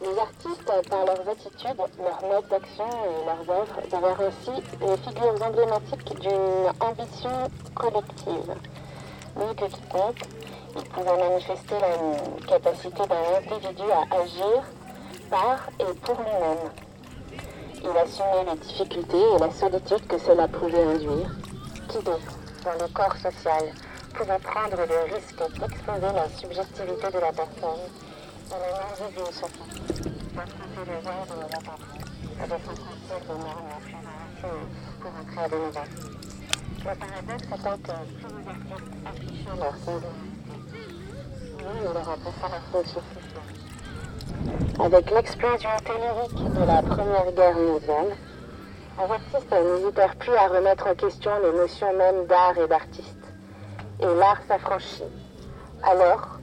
Les artistes, par leurs attitudes, leurs modes d'action et leurs œuvres, devinrent ainsi les figures emblématiques d'une ambition collective. Mieux que quiconque, ils pouvaient manifester la capacité d'un individu à agir par et pour lui-même. Il assumait les difficultés et la solitude que cela pouvait induire. Qui dans le corps social, pouvait prendre le risque d'exposer la subjectivité de la personne et d'une société, d'affronter les aides et de pour de. Le paradoxe étant que tous les artistes affichant leur singularité, lui, il remplaça la fonction sociale. Avec l'explosion tellurique de la Première Guerre mondiale, les artistes n'hésitèrent plus à remettre en question les notions mêmes d'art et d'artiste. Et l'art s'affranchit. Alors,